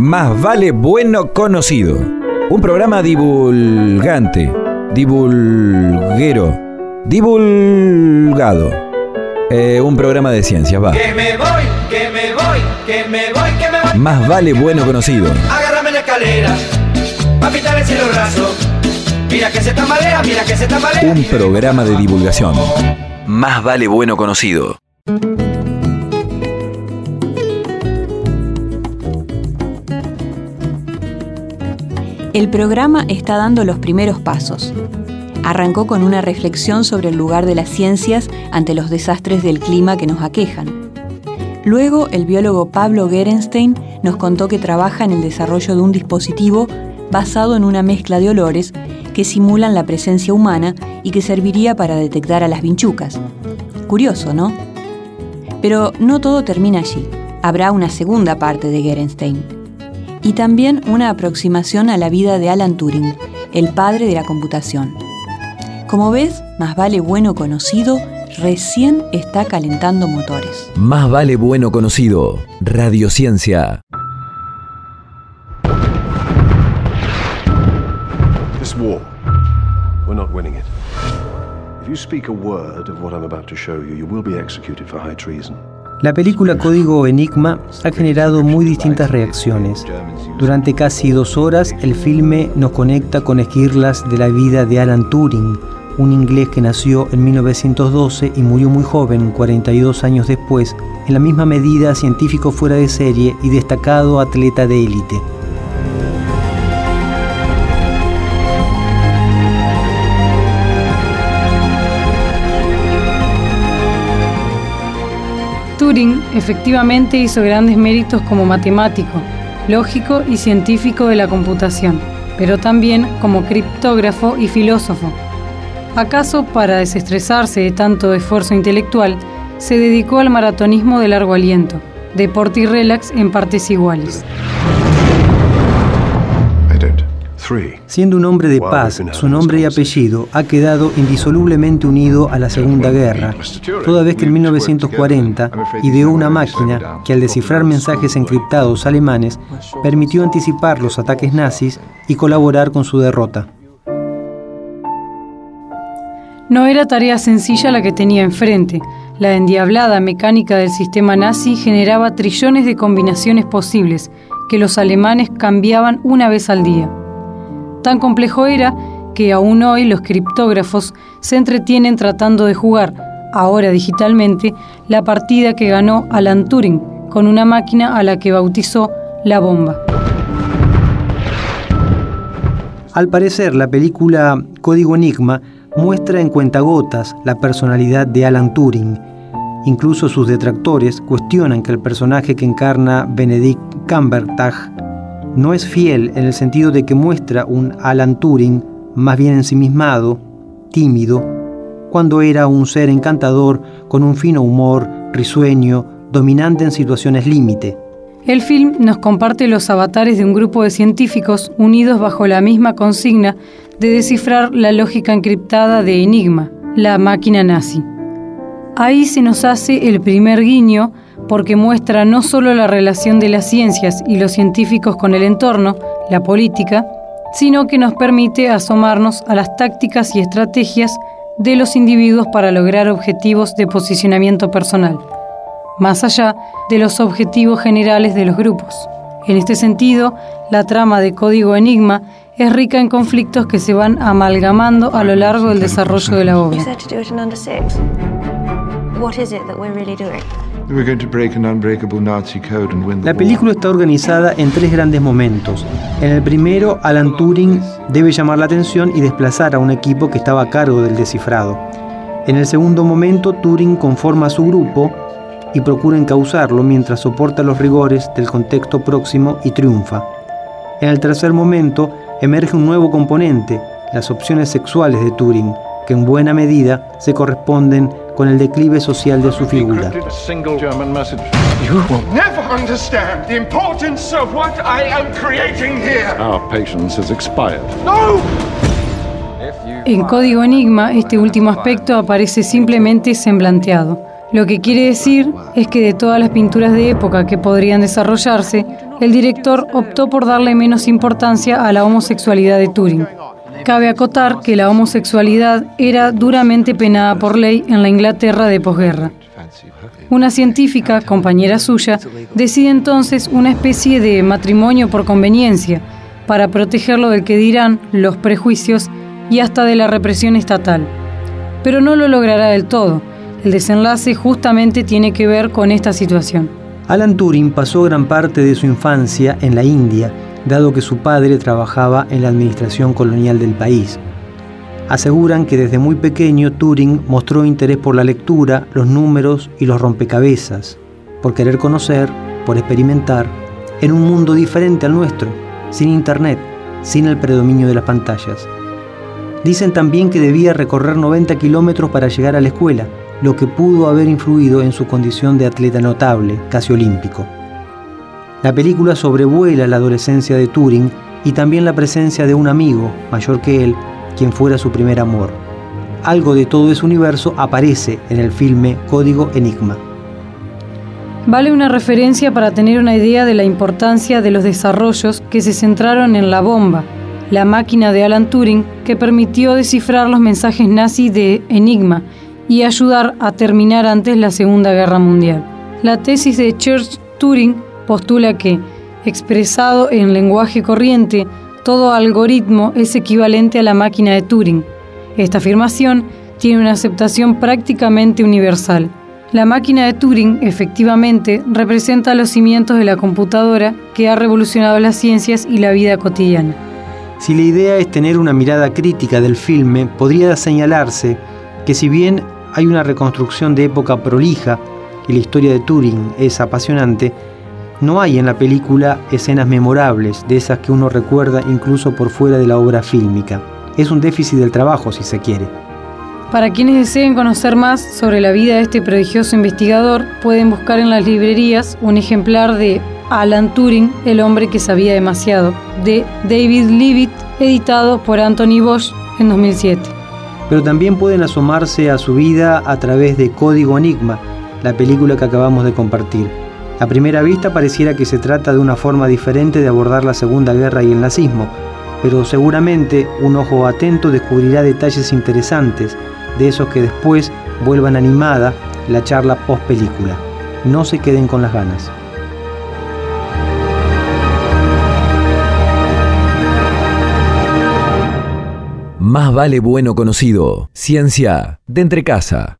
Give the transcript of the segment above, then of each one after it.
Más vale bueno conocido. Un programa divulgante, divulguero, divulgado. Eh, un programa de ciencias, va. Que me voy, que me voy, que me voy, que me voy. Más vale bueno conocido. Agárrame la escalera, pa' pintar el cielo raso. Mira que se tambalea, mira que se tambalea. Un programa de divulgación. Más vale bueno conocido. El programa está dando los primeros pasos. Arrancó con una reflexión sobre el lugar de las ciencias ante los desastres del clima que nos aquejan. Luego, el biólogo Pablo Gerenstein nos contó que trabaja en el desarrollo de un dispositivo basado en una mezcla de olores que simulan la presencia humana y que serviría para detectar a las vinchucas. Curioso, ¿no? Pero no todo termina allí. Habrá una segunda parte de Gerenstein y también una aproximación a la vida de Alan Turing, el padre de la computación. Como ves, más vale bueno conocido, recién está calentando motores. Más vale bueno conocido, Radiociencia. This war, we're not winning it. If you speak a word of what I'm about to show you, you will be executed for high treason. La película Código Enigma ha generado muy distintas reacciones. Durante casi dos horas, el filme nos conecta con esquirlas de la vida de Alan Turing, un inglés que nació en 1912 y murió muy joven, 42 años después, en la misma medida científico fuera de serie y destacado atleta de élite. Turing efectivamente hizo grandes méritos como matemático, lógico y científico de la computación, pero también como criptógrafo y filósofo. ¿Acaso para desestresarse de tanto esfuerzo intelectual, se dedicó al maratonismo de largo aliento, deporte y relax en partes iguales? Siendo un hombre de paz, su nombre y apellido ha quedado indisolublemente unido a la Segunda Guerra, toda vez que en 1940 ideó una máquina que al descifrar mensajes encriptados alemanes permitió anticipar los ataques nazis y colaborar con su derrota. No era tarea sencilla la que tenía enfrente. La endiablada mecánica del sistema nazi generaba trillones de combinaciones posibles que los alemanes cambiaban una vez al día. Tan complejo era que aún hoy los criptógrafos se entretienen tratando de jugar, ahora digitalmente, la partida que ganó Alan Turing con una máquina a la que bautizó la bomba. Al parecer, la película Código Enigma muestra en cuentagotas la personalidad de Alan Turing. Incluso sus detractores cuestionan que el personaje que encarna Benedict Cumberbatch no es fiel en el sentido de que muestra un Alan Turing más bien ensimismado, tímido, cuando era un ser encantador con un fino humor, risueño, dominante en situaciones límite. El film nos comparte los avatares de un grupo de científicos unidos bajo la misma consigna de descifrar la lógica encriptada de Enigma, la máquina nazi. Ahí se nos hace el primer guiño porque muestra no solo la relación de las ciencias y los científicos con el entorno, la política, sino que nos permite asomarnos a las tácticas y estrategias de los individuos para lograr objetivos de posicionamiento personal, más allá de los objetivos generales de los grupos. En este sentido, la trama de Código Enigma es rica en conflictos que se van amalgamando a lo largo del desarrollo de la obra. La película está organizada en tres grandes momentos. En el primero, Alan Turing debe llamar la atención y desplazar a un equipo que estaba a cargo del descifrado. En el segundo momento, Turing conforma a su grupo y procura encauzarlo mientras soporta los rigores del contexto próximo y triunfa. En el tercer momento, emerge un nuevo componente, las opciones sexuales de Turing, que en buena medida se corresponden con el declive social de su figura. En Código Enigma, este último aspecto aparece simplemente semblanteado. Lo que quiere decir es que de todas las pinturas de época que podrían desarrollarse, el director optó por darle menos importancia a la homosexualidad de Turing. Cabe acotar que la homosexualidad era duramente penada por ley en la Inglaterra de posguerra. Una científica, compañera suya, decide entonces una especie de matrimonio por conveniencia, para protegerlo del que dirán, los prejuicios y hasta de la represión estatal. Pero no lo logrará del todo el desenlace justamente tiene que ver con esta situación. Alan Turing pasó gran parte de su infancia en la India, dado que su padre trabajaba en la administración colonial del país. Aseguran que desde muy pequeño Turing mostró interés por la lectura, los números y los rompecabezas, por querer conocer, por experimentar, en un mundo diferente al nuestro, sin internet, sin el predominio de las pantallas. Dicen también que debía recorrer 90 kilómetros para llegar a la escuela, lo que pudo haber influido en su condición de atleta notable, casi olímpico. La película sobrevuela la adolescencia de Turing y también la presencia de un amigo, mayor que él, quien fuera su primer amor. Algo de todo ese universo aparece en el filme Código Enigma. Vale una referencia para tener una idea de la importancia de los desarrollos que se centraron en la bomba, la máquina de Alan Turing que permitió descifrar los mensajes nazis de Enigma y ayudar a terminar antes la Segunda Guerra Mundial. La tesis de Church Turing postula que, expresado en lenguaje corriente, todo algoritmo es equivalente a la máquina de Turing. Esta afirmación tiene una aceptación prácticamente universal. La máquina de Turing efectivamente representa los cimientos de la computadora que ha revolucionado las ciencias y la vida cotidiana. Si la idea es tener una mirada crítica del filme, podría señalarse que si bien hay una reconstrucción de época prolija y la historia de Turing es apasionante, no hay en la película escenas memorables, de esas que uno recuerda incluso por fuera de la obra fílmica. Es un déficit del trabajo, si se quiere. Para quienes deseen conocer más sobre la vida de este prodigioso investigador, pueden buscar en las librerías un ejemplar de Alan Turing, el hombre que sabía demasiado, de David Leavitt, editado por Anthony Bosch en 2007 pero también pueden asomarse a su vida a través de Código Enigma, la película que acabamos de compartir. A primera vista pareciera que se trata de una forma diferente de abordar la Segunda Guerra y el nazismo, pero seguramente un ojo atento descubrirá detalles interesantes, de esos que después vuelvan animada la charla post película. No se queden con las ganas. Más vale bueno conocido. Ciencia de entre casa.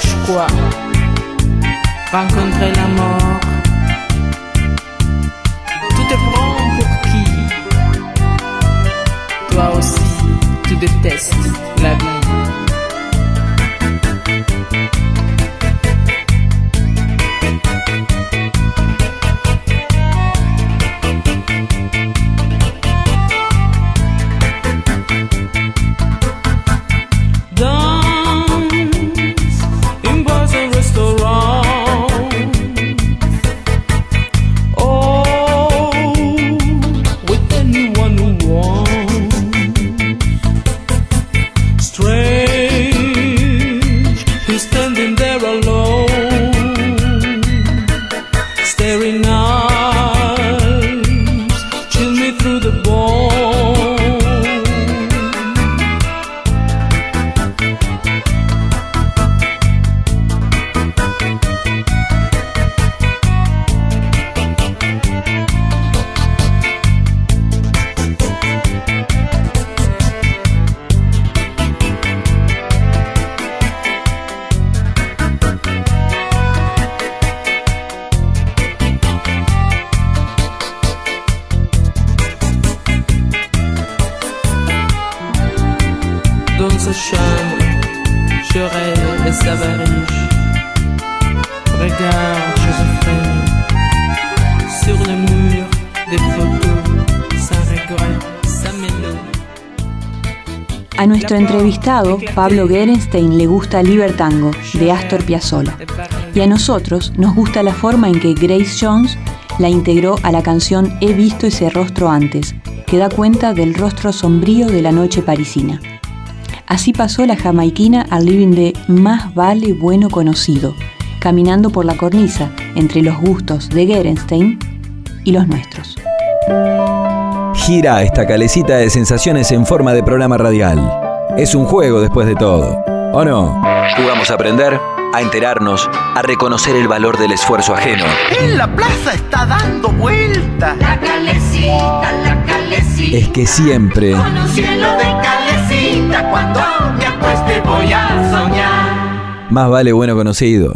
cherche quoi Rencontrer la mort. Tu te prends pour qui Toi aussi, tu détestes la vie. A nuestro entrevistado, Pablo Gerenstein, le gusta Libertango, de Astor Piazzolla. Y a nosotros nos gusta la forma en que Grace Jones la integró a la canción He visto ese rostro antes, que da cuenta del rostro sombrío de la noche parisina. Así pasó la jamaiquina al living de Más vale bueno conocido, caminando por la cornisa entre los gustos de Gerenstein y los nuestros. Gira esta calecita de sensaciones en forma de programa radial. Es un juego después de todo, ¿o no? Jugamos a aprender, a enterarnos, a reconocer el valor del esfuerzo ajeno. En la plaza está dando vueltas. La calecita, la calecita. Es que siempre. Con un cielo de calecita, cuando me acueste voy a soñar. Más vale bueno conocido.